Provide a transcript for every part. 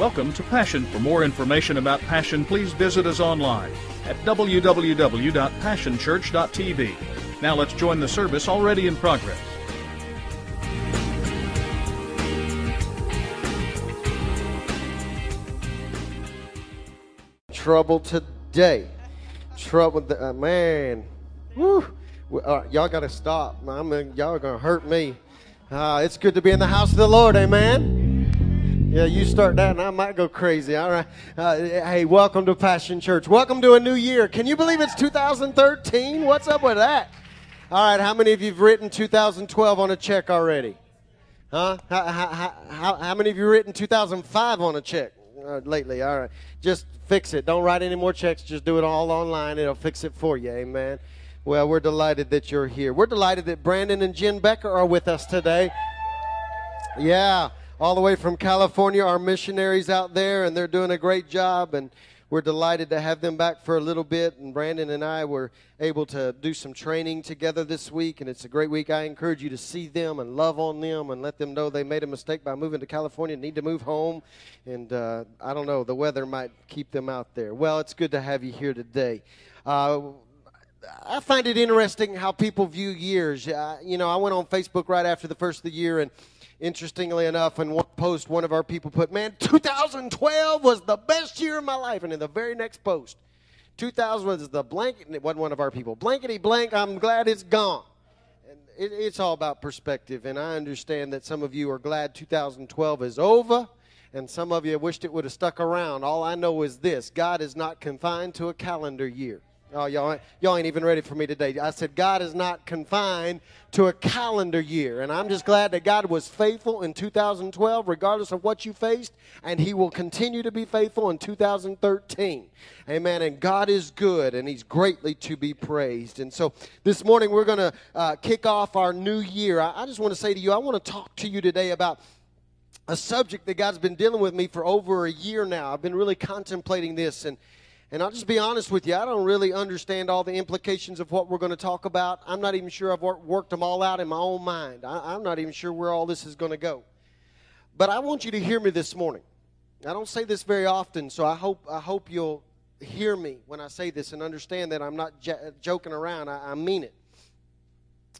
Welcome to Passion. For more information about Passion, please visit us online at www.passionchurch.tv. Now let's join the service already in progress. Trouble today. Trouble, uh, man. Woo. Uh, y'all got to stop. I mean, y'all are going to hurt me. Uh, it's good to be in the house of the Lord. Amen. Yeah, you start that and I might go crazy. All right. Uh, hey, welcome to Passion Church. Welcome to a new year. Can you believe it's 2013? What's up with that? All right. How many of you have written 2012 on a check already? Huh? How, how, how, how many of you written 2005 on a check uh, lately? All right. Just fix it. Don't write any more checks. Just do it all online. It'll fix it for you. Amen. Well, we're delighted that you're here. We're delighted that Brandon and Jen Becker are with us today. Yeah, all the way from California, our missionaries out there, and they're doing a great job. And we're delighted to have them back for a little bit. And Brandon and I were able to do some training together this week, and it's a great week. I encourage you to see them and love on them and let them know they made a mistake by moving to California, and need to move home. And uh, I don't know, the weather might keep them out there. Well, it's good to have you here today. Uh, I find it interesting how people view years. Uh, you know, I went on Facebook right after the first of the year, and interestingly enough, in one post, one of our people put, "Man, 2012 was the best year of my life," and in the very next post, 2000 was the blanket. It wasn't one of our people. Blankety blank. I'm glad it's gone. And it, it's all about perspective, and I understand that some of you are glad 2012 is over and some of you wished it would have stuck around. All I know is this God is not confined to a calendar year. Oh, y'all, y'all ain't even ready for me today. I said, God is not confined to a calendar year. And I'm just glad that God was faithful in 2012, regardless of what you faced, and He will continue to be faithful in 2013. Amen. And God is good, and He's greatly to be praised. And so this morning, we're going to uh, kick off our new year. I, I just want to say to you, I want to talk to you today about a subject that God's been dealing with me for over a year now. I've been really contemplating this and and I'll just be honest with you, I don't really understand all the implications of what we're going to talk about. I'm not even sure I've worked them all out in my own mind. I, am not even sure where all this is going to go. But I want you to hear me this morning. I don't say this very often, so I hope, I hope you'll hear me when I say this and understand that I'm not j- joking around. I, I, mean it.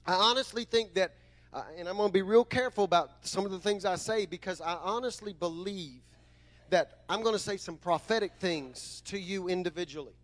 I honestly think that, uh, and I'm going to be real careful about some of the things I say because I honestly believe that I'm going to say some prophetic things to you individually.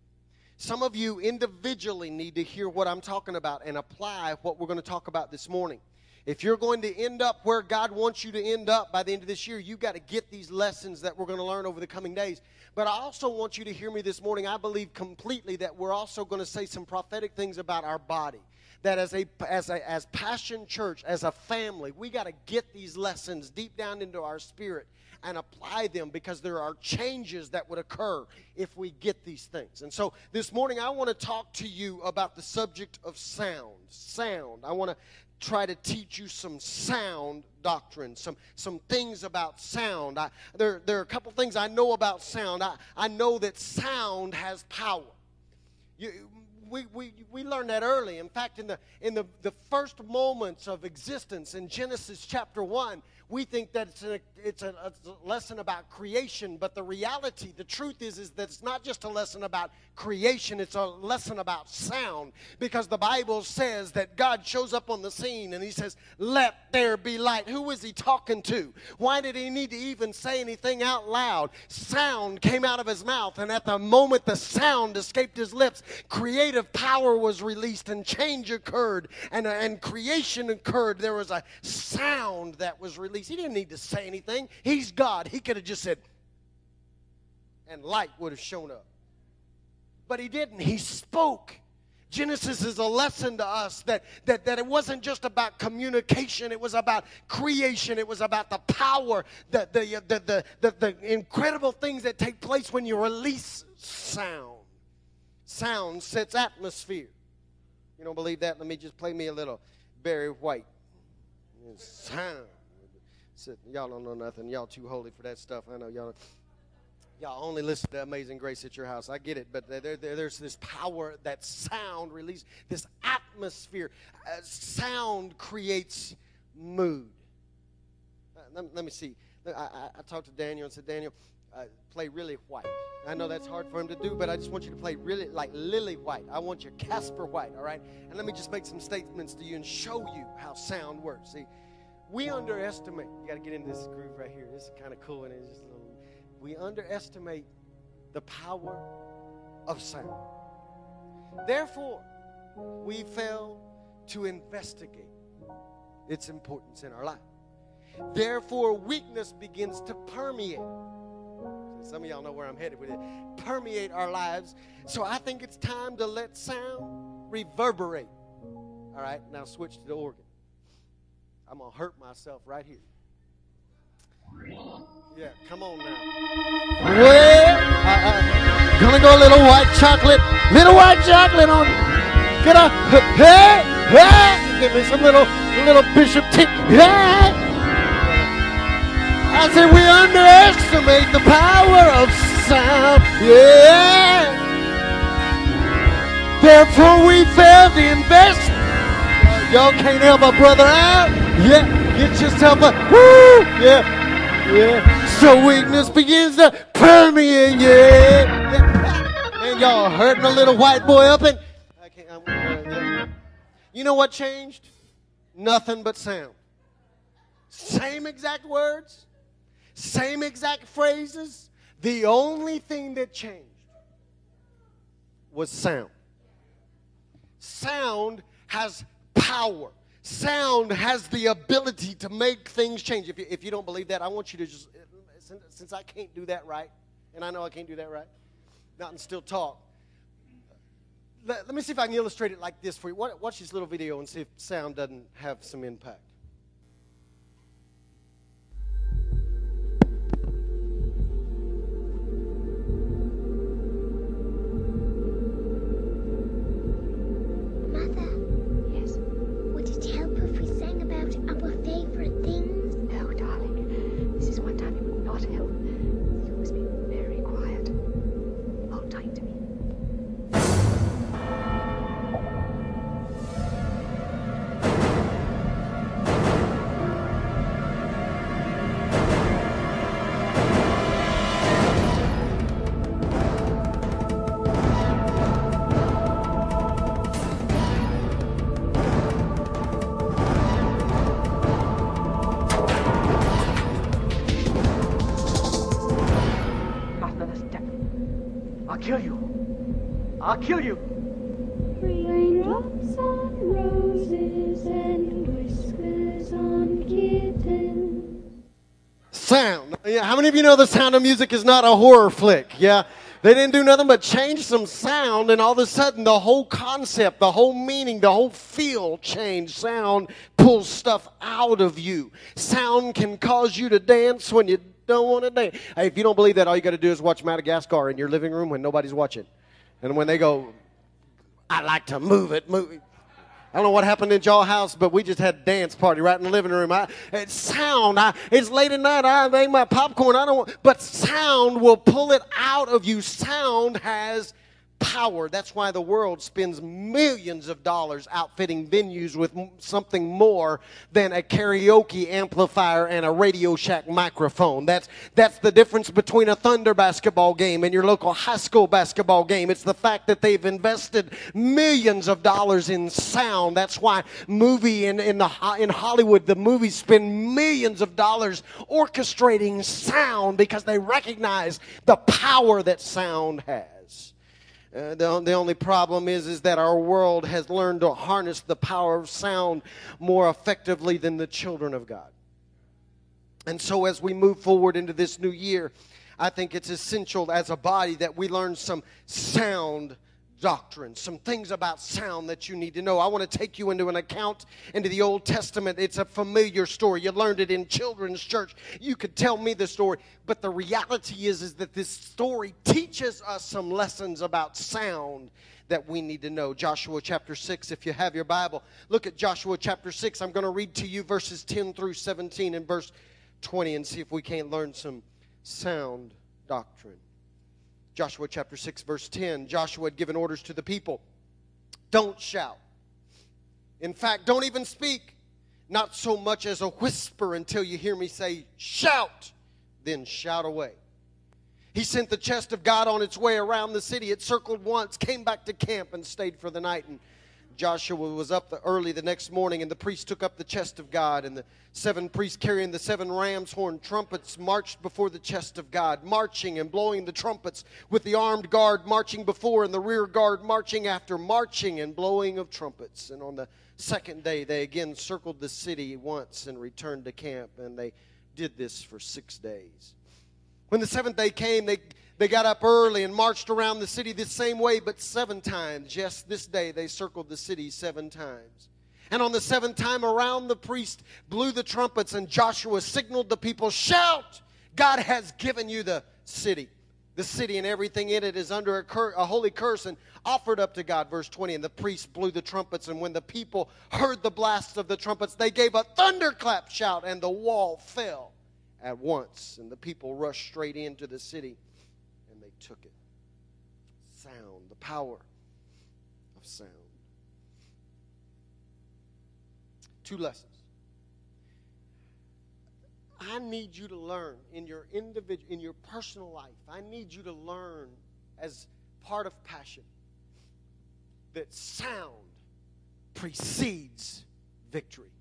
Some of you individually need to hear what I'm talking about and apply what we're going to talk about this morning. If you're going to end up where God wants you to end up by the end of this year, you've got to get these lessons that we're going to learn over the coming days. But I also want you to hear me this morning. I believe completely that we're also going to say some prophetic things about our body. That as a as a as Passion Church, as a family, we got to get these lessons deep down into our spirit and apply them because there are changes that would occur if we get these things. And so this morning, I want to talk to you about the subject of sound. Sound. I want to try to teach you some sound doctrine, some, some things about sound. I, there, there are a couple things I know about sound. I, I know that sound has power. You, we, we, we learned that early. In fact, in, the, in the, the first moments of existence in Genesis chapter 1, we think that it's, a, it's a, a, lesson about creation, but the reality, the truth is, is that it's not just a lesson about creation, it's a lesson about sound. Because the Bible says that God shows up on the scene and he says, Let there be light. Who is he talking to? Why did he need to even say anything out loud? Sound came out of his mouth, and at the moment the sound escaped his lips, creative power was released and change occurred, and, and creation occurred. There was a sound that was released. He didn't need to say anything. He's God. He could have just said, and light would have shown up. But he didn't. He spoke. Genesis is a lesson to us that, that, that it wasn't just about communication, it was about creation, it was about the power, the, the, uh, the, the, the, the incredible things that take place when you release sound. Sound sets atmosphere. You don't believe that? Let me just play me a little Barry White. Sound y'all don't know nothing. Y'all too holy for that stuff. I know y'all. Y'all only listen to Amazing Grace at your house. I get it, but there, there, there's this power that sound release, this atmosphere. Uh, sound creates mood. Uh, let, let, me see. I, I, I talked to Daniel and said, Daniel, uh, play really white. I know that's hard for him to do, but I just want you to play really like lily white. I want you Casper white, all right? And let me just make some statements to you and show you how sound works. See, we underestimate. You got to get into this groove right here. This is kind of cool, and it's just a little. We underestimate the power of sound. Therefore, we fail to investigate its importance in our life. Therefore, weakness begins to permeate. Some of y'all know where I'm headed with it. Permeate our lives. So I think it's time to let sound reverberate. All right, now switch to the organ. I'm going to hurt myself right here. Yeah, come on now. Well, I, I, gonna go a little white chocolate, little white chocolate on. Get up, hey, hey, give me some little, little Bishop Tick, hey. I said we underestimate the power of sound, yeah. Therefore we fail to invest. Y'all can't help my brother out, yeah. Get yourself a woo, yeah. Yeah. So weakness begins to permeate. Yeah. Man, y'all hurting a little white boy up and I can't. I'm, uh. You know what changed? Nothing but sound. Same exact words, same exact phrases. The only thing that changed was sound. Sound has power sound has the ability to make things change. If you, if you don't believe that, I want you to just, since, since I can't do that right, and I know I can't do that right, not and still talk. Let, let me see if I can illustrate it like this for you. Watch this little video and see if sound doesn't have some impact. I'll kill you. Raindrops on roses and whiskers on kittens. Sound. Yeah, how many of you know the sound of music is not a horror flick? Yeah. They didn't do nothing but change some sound, and all of a sudden, the whole concept, the whole meaning, the whole feel changed. Sound pulls stuff out of you. Sound can cause you to dance when you don't want to dance. Hey, if you don't believe that, all you got to do is watch Madagascar in your living room when nobody's watching. And when they go, I like to move it, move it. I don't know what happened in y'all house, but we just had a dance party right in the living room. I, it's sound. I, it's late at night. I make my popcorn. I don't want, but sound will pull it out of you. Sound has power. That's why the world spends millions of dollars outfitting venues with something more than a karaoke amplifier and a Radio Shack microphone. That's, that's the difference between a Thunder basketball game and your local high school basketball game. It's the fact that they've invested millions of dollars in sound. That's why movie in, in, the, in Hollywood, the movies spend millions of dollars orchestrating sound because they recognize the power that sound has. Uh, the, the only problem is, is that our world has learned to harness the power of sound more effectively than the children of God. And so, as we move forward into this new year, I think it's essential as a body that we learn some sound doctrine, some things about sound that you need to know. I want to take you into an account into the Old Testament. It's a familiar story. You learned it in children's church. You could tell me the story, but the reality is is that this story teaches us some lessons about sound that we need to know. Joshua chapter 6 if you have your Bible. Look at Joshua chapter 6. I'm going to read to you verses 10 through 17 and verse 20 and see if we can't learn some sound doctrine. Joshua chapter 6, verse 10. Joshua had given orders to the people don't shout. In fact, don't even speak, not so much as a whisper until you hear me say, shout. then shout away. He sent the chest of God on its way around the city. It circled once, came back to camp, and stayed for the night. And Joshua was up the, early the next morning, and the priests took up the chest of God. And the seven priests carrying the seven ram's horn trumpets marched before the chest of God, marching and blowing the trumpets, with the armed guard marching before and the rear guard marching after, marching and blowing of trumpets. And on the second day, they again circled the city once and returned to camp, and they did this for six days. When the seventh day came, they, they got up early and marched around the city the same way, but seven times. Yes, this day they circled the city seven times. And on the seventh time around, the priest blew the trumpets, and Joshua signaled the people, Shout! God has given you the city. The city and everything in it is under a, cur- a holy curse and offered up to God. Verse 20. And the priest blew the trumpets, and when the people heard the blast of the trumpets, they gave a thunderclap shout, and the wall fell at once. And the people rushed straight into the city took it. Sound, the power of sound. Two lessons. I need you to learn in your individual in your personal life. I need you to learn as part of passion that sound precedes victory.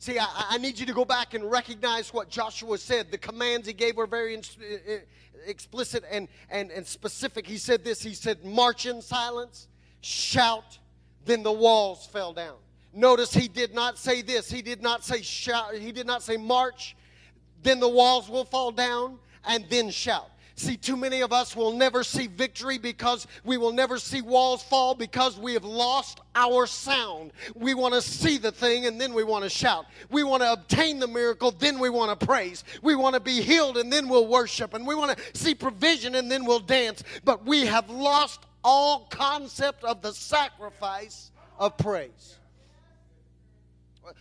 See, I, I, need you to go back and recognize what Joshua said. The commands he gave were very in, eh, eh, explicit and, and, and specific. He said this He said, March in silence, shout, then the walls fell down. Notice he did not say this. He did not say shout. He did not say march, then the walls will fall down, and then shout. See, too many of us will never see victory because we will never see walls fall because we have lost our sound. We want to see the thing and then we want to shout. We want to obtain the miracle, then we want to praise. We want to be healed and then we'll worship. And we want to see provision and then we'll dance. But we have lost all concept of the sacrifice of praise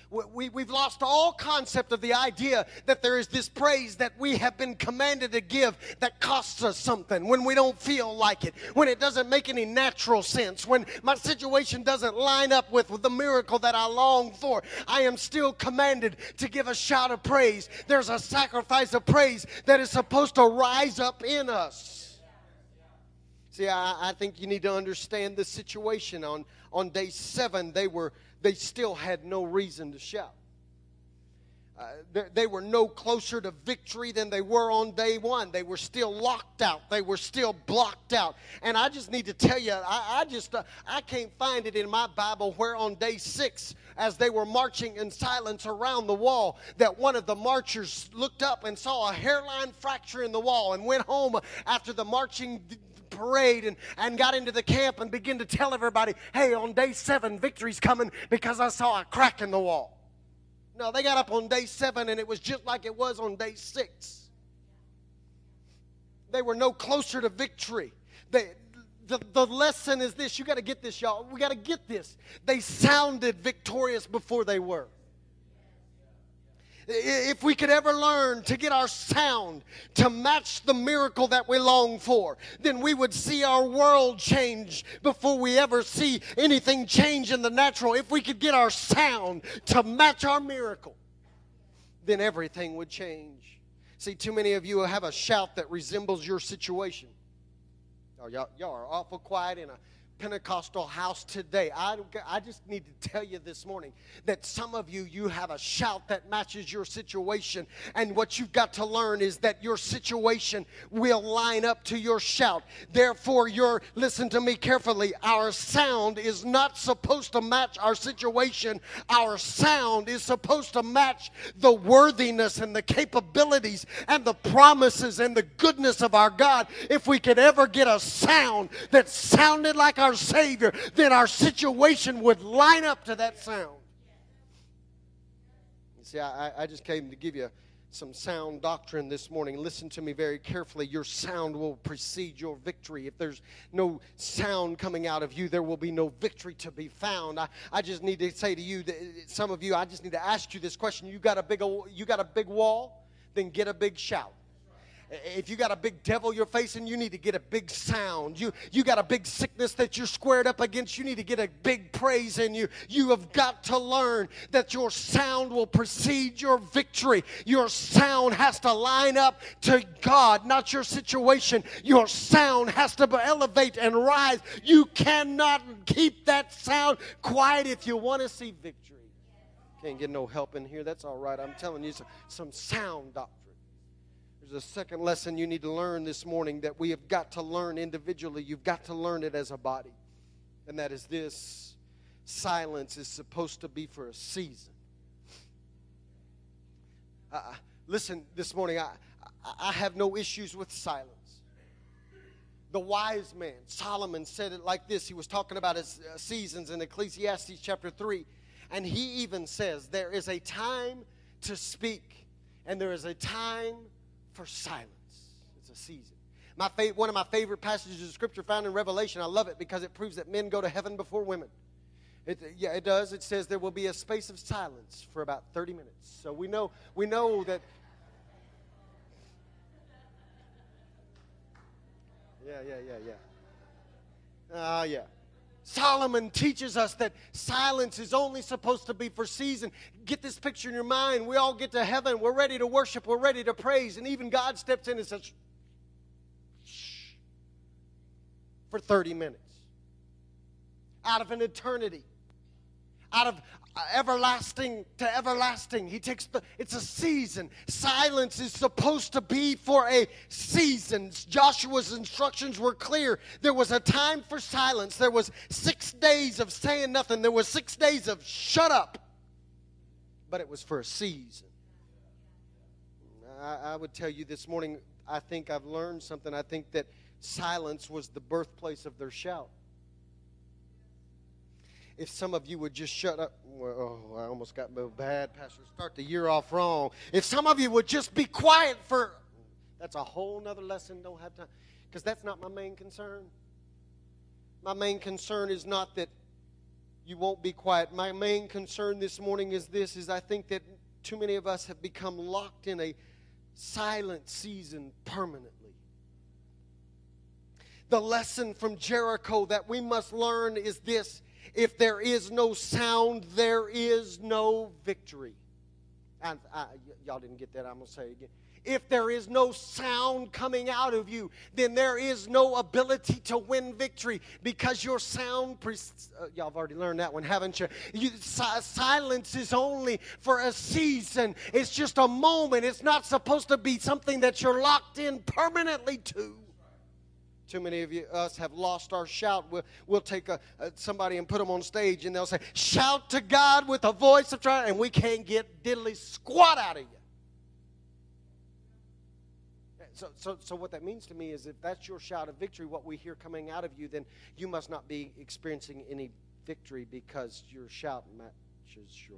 we, we've lost all concept of the idea that there is this praise that we have been commanded to give that costs us something when we don't feel like it, when it doesn't make any natural sense, when my situation doesn't line up with, with the miracle that I long for. I am still commanded to give a shout of praise. There's a sacrifice of praise that is supposed to rise up in us. See, I, I think you need to understand the situation. On, on day seven, they were they still had no reason to shout. Uh, they, were no closer to victory than they were on day one. They were still locked out. They were still blocked out. And I just need to tell you, I, I just uh, I can't find it in my Bible where on day six, as they were marching in silence around the wall, that one of the marchers looked up and saw a hairline fracture in the wall and went home after the marching parade and, and got into the camp and began to tell everybody, hey, on day seven, victory's coming because I saw a crack in the wall. No, they got up on day seven and it was just like it was on day six. They were no closer to victory. They, the, the lesson is this you got to get this, y'all. We got to get this. They sounded victorious before they were. If we could ever learn to get our sound to match the miracle that we long for, then we would see our world change before we ever see anything change in the natural. If we could get our sound to match our miracle, then everything would change. See, too many of you have a shout that resembles your situation. Oh, y'all, y'all are awful quiet in a Pentecostal house today. I, I just need to tell you this morning that some of you, you have a shout that matches your situation. And what you've got to learn is that your situation will line up to your shout. Therefore, your, listen to me carefully, our sound is not supposed to match our situation. Our sound is supposed to match the worthiness and the capabilities and the promises and the goodness of our God. If we could ever get a sound that sounded like our our Savior, then our situation would line up to that sound. You see, I, I just came to give you some sound doctrine this morning. Listen to me very carefully. Your sound will precede your victory. If there's no sound coming out of you, there will be no victory to be found. I, I just need to say to you, that some of you, I just need to ask you this question. You got a big, you got a big wall? Then get a big shout. If you got a big devil you're facing, you need to get a big sound. You you got a big sickness that you're squared up against, you need to get a big praise in you. You have got to learn that your sound will precede your victory. Your sound has to line up to God, not your situation. Your sound has to elevate and rise. You cannot keep that sound quiet if you want to see victory. Can't get no help in here. That's all right. I'm telling you some, some sound doctrine. There's a second lesson you need to learn this morning that we have got to learn individually. You've got to learn it as a body. And that is this silence is supposed to be for a season. Uh, listen, this morning, I, I have no issues with silence. The wise man, Solomon, said it like this. He was talking about his uh, seasons in Ecclesiastes chapter 3. And he even says, There is a time to speak, and there is a time for silence. It's a season. My fa- one of my favorite passages of scripture found in Revelation. I love it because it proves that men go to heaven before women. It, yeah, it does. It says there will be a space of silence for about 30 minutes. So we know we know that. Yeah, yeah, yeah, yeah. Ah, uh, yeah. Solomon teaches us that silence is only supposed to be for season. Get this picture in your mind. We all get to heaven. We're ready to worship. We're ready to praise. And even God steps in and says, shh, for 30 minutes. Out of an eternity. Out of everlasting to everlasting. He takes the, it's a season. Silence is supposed to be for a season. Joshua's instructions were clear. There was a time for silence. There was six days of saying nothing. There was six days of shut up. But it was for a season. I, I would tell you this morning, I think I've learned something. I think that silence was the birthplace of their shout if some of you would just shut up. Well, oh, I almost got bad, Pastor. Start the year off wrong. If some of you would just be quiet for, that's a whole nother lesson. Don't have time. Because that's not my main concern. My main concern is not that you won't be quiet. My main concern this morning is this is I think that too many of us have become locked in a silent season permanently. The lesson from Jericho that we must learn is this if there is no sound, there is no victory. I, y'all didn't get that. I'm going to say it again. If there is no sound coming out of you, then there is no ability to win victory because your sound, pre- uh, y'all have already learned that one, haven't you? you si- silence is only for a season, it's just a moment. It's not supposed to be something that you're locked in permanently to. Too many of you, us have lost our shout. We'll, we'll take a, a, somebody and put them on stage, and they'll say, "Shout to God with a voice of triumph," and we can't get diddly squat out of you. So, so, so what that means to me is, if that's your shout of victory, what we hear coming out of you, then you must not be experiencing any victory because your shout matches your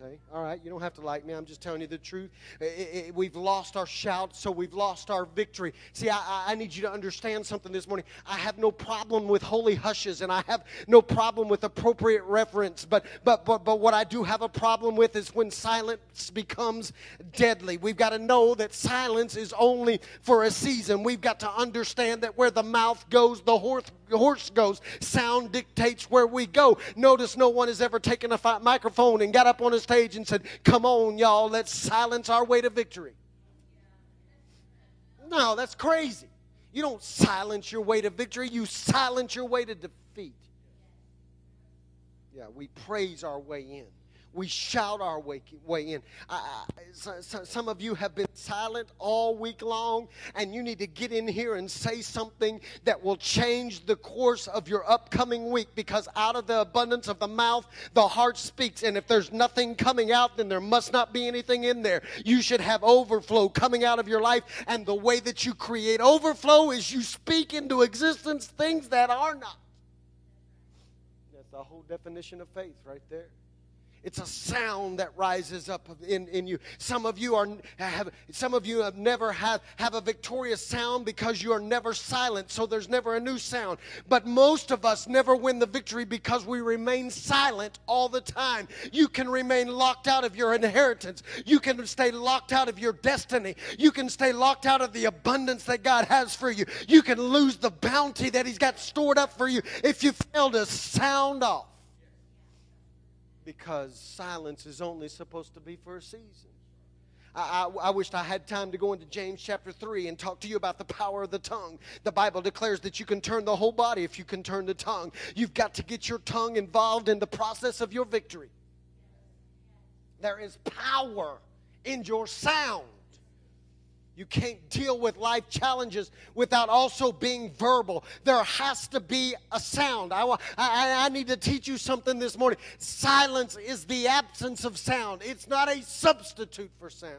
Okay, all right, you don't have to like me. I'm just telling you the truth. It, it, we've lost our shout, so we've lost our victory. See, I, I need you to understand something this morning. I have no problem with holy hushes, and I have no problem with appropriate reverence. But, but, but, but what I do have a problem with is when silence becomes deadly. We've got to know that silence is only for a season. We've got to understand that where the mouth goes, the horse horse goes. Sound dictates where we go. Notice no one has ever taken a fi- microphone and got up on a stage and said, Come on, y'all, let's silence our way to victory. No, that's crazy. You don't silence your way to victory, you silence your way to defeat. Yeah, we praise our way in we shout our way, way in. I, I, so, some of you have been silent all week long, and you need to get in here and say something that will change the course of your upcoming week because out of the abundance of the mouth, the heart speaks. And if there's nothing coming out, then there must not be anything in there. You should have overflow coming out of your life, and the way that you create overflow is you speak into existence things that are not. That's the whole definition of faith right there. It's a sound that rises up in, in you. Some of you are have some of you have never had have a victorious sound because you are never silent, so there's never a new sound. But most of us never win the victory because we remain silent all the time. You can remain locked out of your inheritance. You can stay locked out of your destiny. You can stay locked out of the abundance that God has for you. You can lose the bounty that He's got stored up for you if you fail to sound off because silence is only supposed to be for a season. I, I, I, wished I had time to go into James chapter 3 and talk to you about the power of the tongue. The Bible declares that you can turn the whole body if you can turn the tongue. You've got to get your tongue involved in the process of your victory. There is power in your sound. You can't deal with life challenges without also being verbal. There has to be a sound. I, I, I need to teach you something this morning. Silence is the absence of sound, it's not a substitute for sound.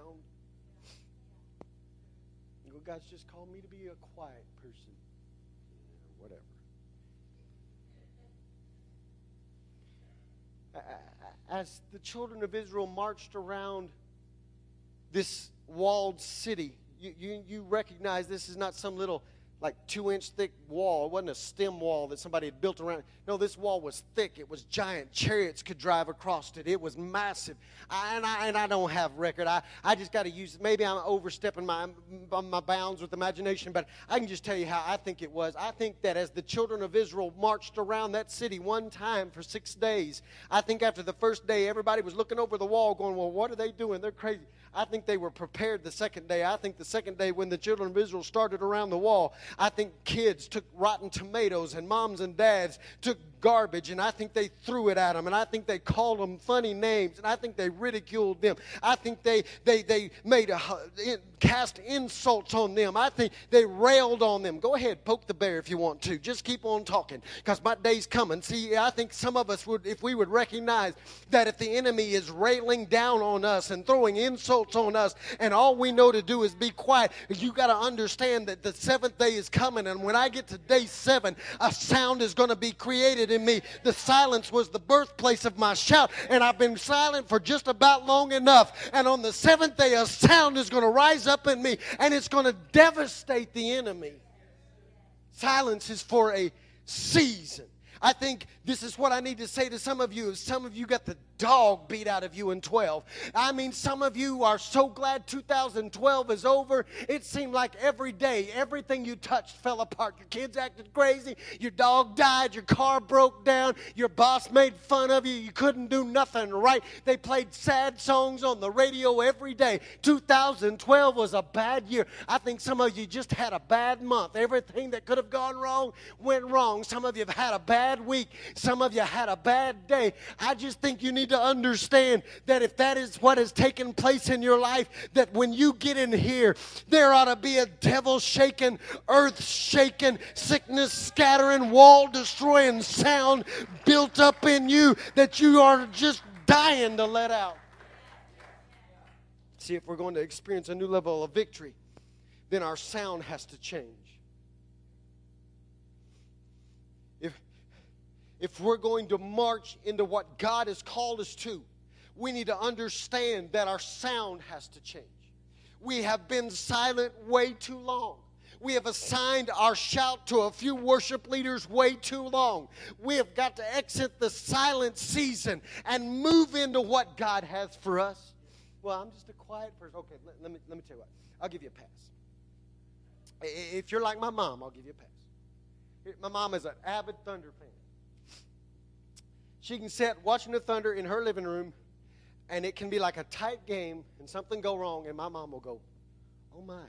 Well, God's just called me to be a quiet person. Whatever. As the children of Israel marched around this walled city, you, you, you recognize this is not some little like two inch thick wall. It wasn't a stem wall that somebody had built around. No, this wall was thick. It was giant. Chariots could drive across it. It was massive. I, and, I, and I don't have record. I, I just got to use, maybe I'm overstepping my, my bounds with imagination, but I can just tell you how I think it was. I think that as the children of Israel marched around that city one time for six days, I think after the first day, everybody was looking over the wall going, well, what are they doing? They're crazy. I think they were prepared the second day. I think the second day when the children of Israel started around the wall, I think kids took rotten tomatoes and moms and dads took garbage and I think they threw it at them and I think they called them funny names and I think they ridiculed them. I think they they they made a cast insults on them. I think they railed on them. Go ahead, poke the bear if you want to. Just keep on talking because my day's coming. See, I think some of us would if we would recognize that if the enemy is railing down on us and throwing insults on us and all we know to do is be quiet, you got to understand that the seventh day is coming and when I get to day 7, a sound is going to be created in me. The silence was the birthplace of my shout, and I've been silent for just about long enough. And on the seventh day, a sound is going to rise up in me, and it's going to devastate the enemy. Silence is for a season. I think this is what I need to say to some of you. Some of you got the dog beat out of you in 12. I mean, some of you are so glad 2012 is over. It seemed like every day, everything you touched fell apart. Your kids acted crazy. Your dog died. Your car broke down. Your boss made fun of you. You couldn't do nothing right. They played sad songs on the radio every day. 2012 was a bad year. I think some of you just had a bad month. Everything that could have gone wrong went wrong. Some of you have had a bad week. Some of you had a bad day. I just think you need to understand that if that is what has taken place in your life, that when you get in here, there ought to be a devil shaking, earth shaking, sickness scattering, wall destroying sound built up in you that you are just dying to let out. See, if we're going to experience a new level of victory, then our sound has to change. If we're going to march into what God has called us to, we need to understand that our sound has to change. We have been silent way too long. We have assigned our shout to a few worship leaders way too long. We have got to exit the silent season and move into what God has for us. Well, I'm just a quiet person. Okay, let, let me, let me tell you what. I'll give you a pass. If you're like my mom, I'll give you a pass. My mom is an avid Thunder fan. She can sit watching the Thunder in her living room, and it can be like a tight game, and something go wrong, and my mom will go, "Oh my."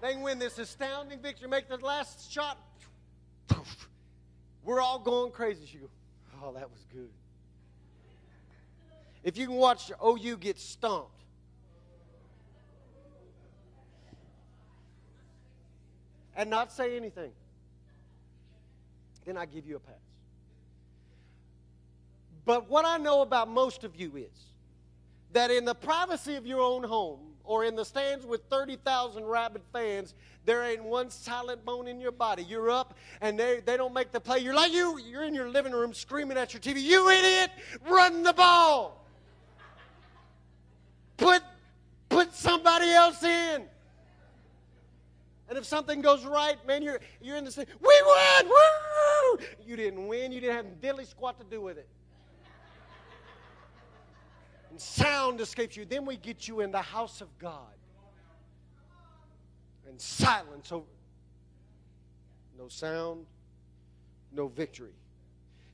they win this astounding victory, make the last shot. We're all going crazy. She goes, "Oh, that was good." If you can watch OU get stomped, and not say anything, then I give you a pass. But what I know about most of you is that in the privacy of your own home, or in the stands with 30,000 rabid fans, there ain't one silent bone in your body. You're up and they, they don't make the play. You're like you, you're in your living room screaming at your TV, you idiot, run the ball. Put, put somebody else in. And if something goes right, man, you're, you're in the same, we won, woo! You didn't win, you didn't have diddly squat to do with it. And sound escapes you. Then we get you in the house of God. And silence over. No sound, no victory.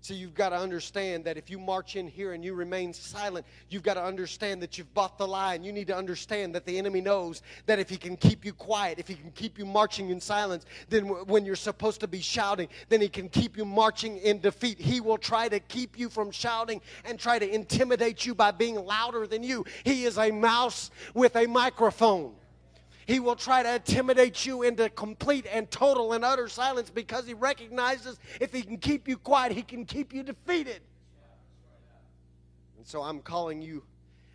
So you've got to understand that if you march in here and you remain silent, you've got to understand that you've bought the lie. And you need to understand that the enemy knows that if he can keep you quiet, if he can keep you marching in silence, then w- when you're supposed to be shouting, then he can keep you marching in defeat. He will try to keep you from shouting and try to intimidate you by being louder than you. He is a mouse with a microphone. He will try to intimidate you into complete and total and utter silence because he recognizes if he can keep you quiet, he can keep you defeated. And so I'm calling you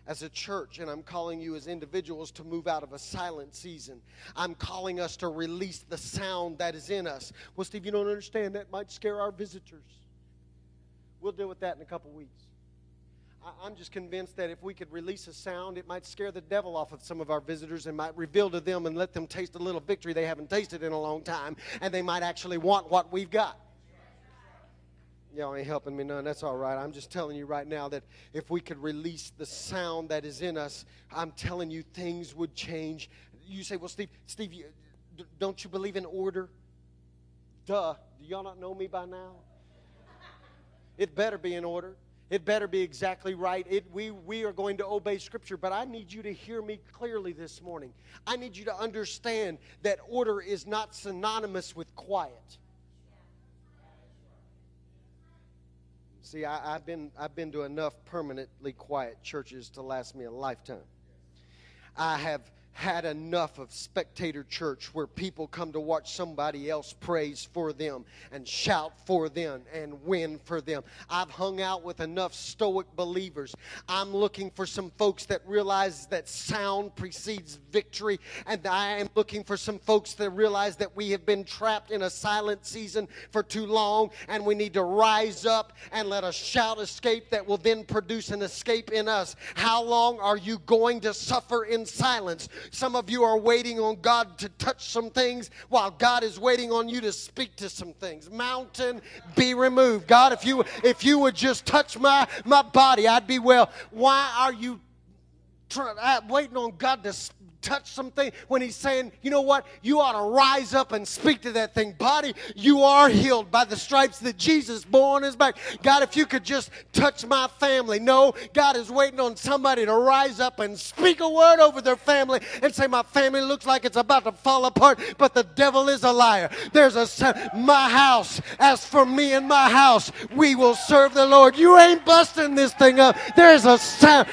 as a church and I'm calling you as individuals to move out of a silent season. I'm calling us to release the sound that is in us. Well, Steve, you don't understand. That might scare our visitors. We'll deal with that in a couple weeks. I'm just convinced that if we could release a sound, it might scare the devil off of some of our visitors and might reveal to them and let them taste a little victory they haven't tasted in a long time, and they might actually want what we've got. Y'all ain't helping me none. That's all right. I'm just telling you right now that if we could release the sound that is in us, I'm telling you things would change. You say, well, Steve, Steve, you, don't you believe in order? Duh. Do y'all not know me by now? It better be in order. It better be exactly right. It, we, we are going to obey Scripture, but I need you to hear me clearly this morning. I need you to understand that order is not synonymous with quiet. See, I, I've, been, I've been to enough permanently quiet churches to last me a lifetime. I have had enough of spectator church where people come to watch somebody else praise for them and shout for them and win for them. I've hung out with enough stoic believers. I'm looking for some folks that realize that sound precedes victory, and I am looking for some folks that realize that we have been trapped in a silent season for too long, and we need to rise up and let a shout escape that will then produce an escape in us. How long are you going to suffer in silence? Some of you are waiting on God to touch some things while God is waiting on you to speak to some things. Mountain be removed. God, if you if you would just touch my my body, I'd be well. Why are you try, uh, waiting on God to touch something when He's saying, you know what? You ought to rise up and speak to that thing. Body, you are healed by the stripes that Jesus bore on His back. God, if you could just touch my family. No, God is waiting on somebody to rise up and speak a word over their family and say, my family looks like it's about to fall apart, but the devil is a liar. There's a my house. As for me and my house, we will serve the Lord. You ain't busting this thing up. There's a sound.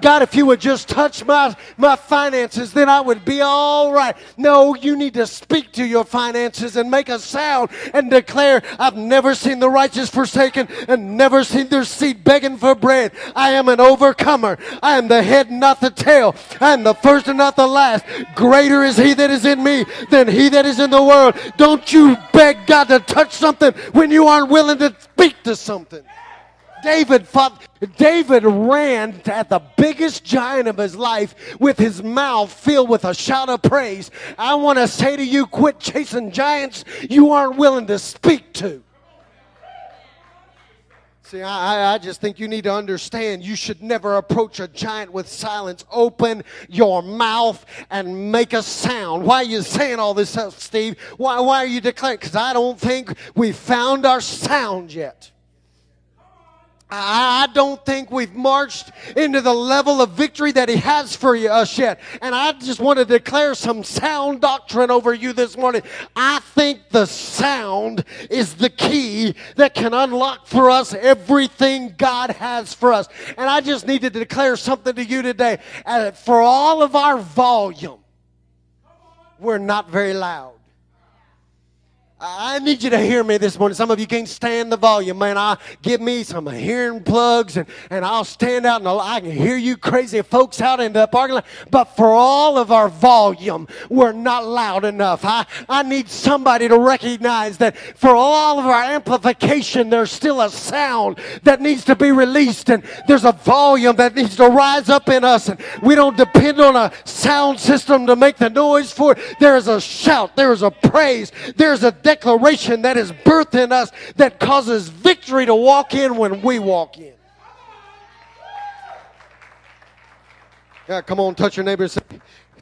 God, if you would just touch my my finances, then I would be all right. No, you need to speak to your finances and make a sound and declare, I've never seen the righteous forsaken and never seen their seed begging for bread. I am an overcomer. I am the head, not the tail. I am the first and not the last. Greater is he that is in me than he that is in the world. Don't you beg God to touch something when you aren't willing to speak to something. David fought, David ran at the biggest giant of his life with his mouth filled with a shout of praise. I want to say to you, quit chasing giants you aren't willing to speak to. See, I, I- just think you need to understand you should never approach a giant with silence. Open your mouth and make a sound. Why are you saying all this stuff, Steve? Why, why are you declaring? Because I don't think we found our sound yet. I don't think we've marched into the level of victory that He has for us yet. And I just want to declare some sound doctrine over you this morning. I think the sound is the key that can unlock for us everything God has for us. And I just need to declare something to you today. Uh, for all of our volume, we're not very loud. I need you to hear me this morning. Some of you can't stand the volume, man. I give me some hearing plugs and, and I'll stand out and I can hear you crazy folks out in the parking lot. But for all of our volume, we're not loud enough. I, I need somebody to recognize that for all of our amplification, there's still a sound that needs to be released and there's a volume that needs to rise up in us. And we don't depend on a sound system to make the noise for it. There is a shout, there is a praise, there's a declaration that is birthed in us that causes victory to walk in when we walk in. Yeah, come on, touch your neighbor.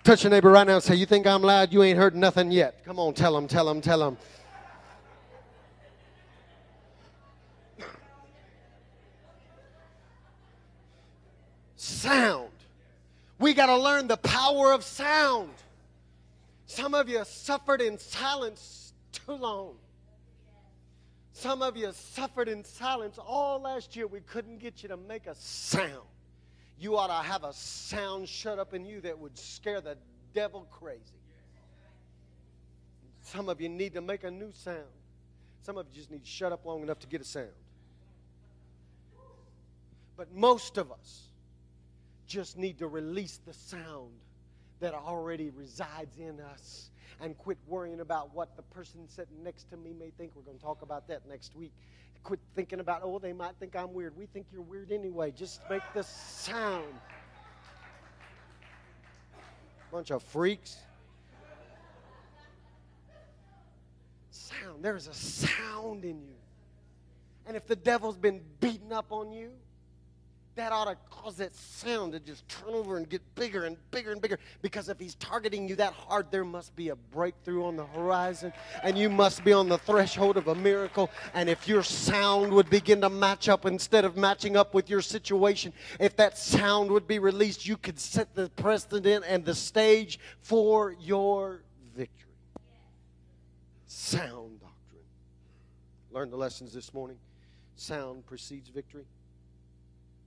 Touch your neighbor right now and say, You think I'm loud? You ain't heard nothing yet. Come on, tell them, tell them, tell them. Sound. We got to learn the power of sound. Some of you suffered in silence too long. Some of you suffered in silence all last year. We couldn't get you to make a sound. You ought to have a sound shut up in you that would scare the devil crazy. Some of you need to make a new sound. Some of you just need to shut up long enough to get a sound. But most of us just need to release the sound that already resides in us and quit worrying about what the person sitting next to me may think. We're going to talk about that next week. Quit thinking about, oh, they might think I'm weird. We think you're weird anyway. Just make the sound. Bunch of freaks. Sound. There's a sound in you. And if the devil's been beating up on you, that ought to cause that sound to just turn over and get bigger and bigger and bigger. Because if he's targeting you that hard, there must be a breakthrough on the horizon, and you must be on the threshold of a miracle. And if your sound would begin to match up instead of matching up with your situation, if that sound would be released, you could set the precedent and the stage for your victory. Sound doctrine. Learn the lessons this morning. Sound precedes victory.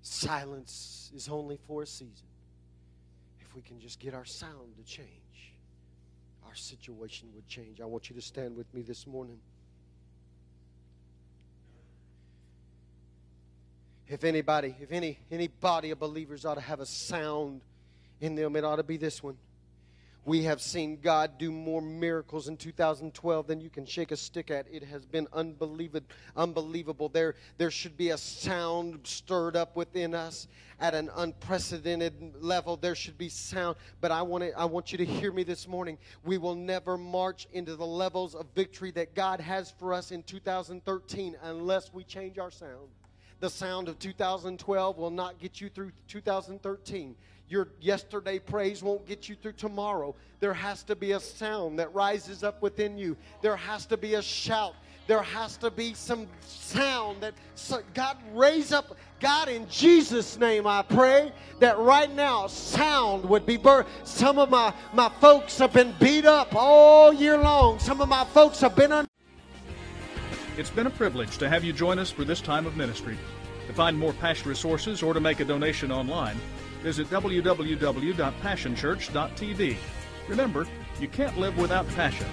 Silence is only for a season. If we can just get our sound to change, our situation would change. I want you to stand with me this morning. If anybody, if any any body of believers ought to have a sound in them, it ought to be this one. We have seen God do more miracles in 2012 than you can shake a stick at. It has been unbelievable. unbelievable. There, there should be a sound stirred up within us at an unprecedented level. There should be sound. But I want, to, I want you to hear me this morning. We will never march into the levels of victory that God has for us in 2013 unless we change our sound. The sound of 2012 will not get you through 2013. Your yesterday praise won't get you through tomorrow. There has to be a sound that rises up within you. There has to be a shout. There has to be some sound that so God raise up. God, in Jesus' name, I pray that right now sound would be birthed. Some of my, my folks have been beat up all year long. Some of my folks have been. Un- It's been a privilege to have you join us for this time of ministry. To find more past resources or to make a donation online, visit www.passionchurch.tv. Remember, you can't live without passion.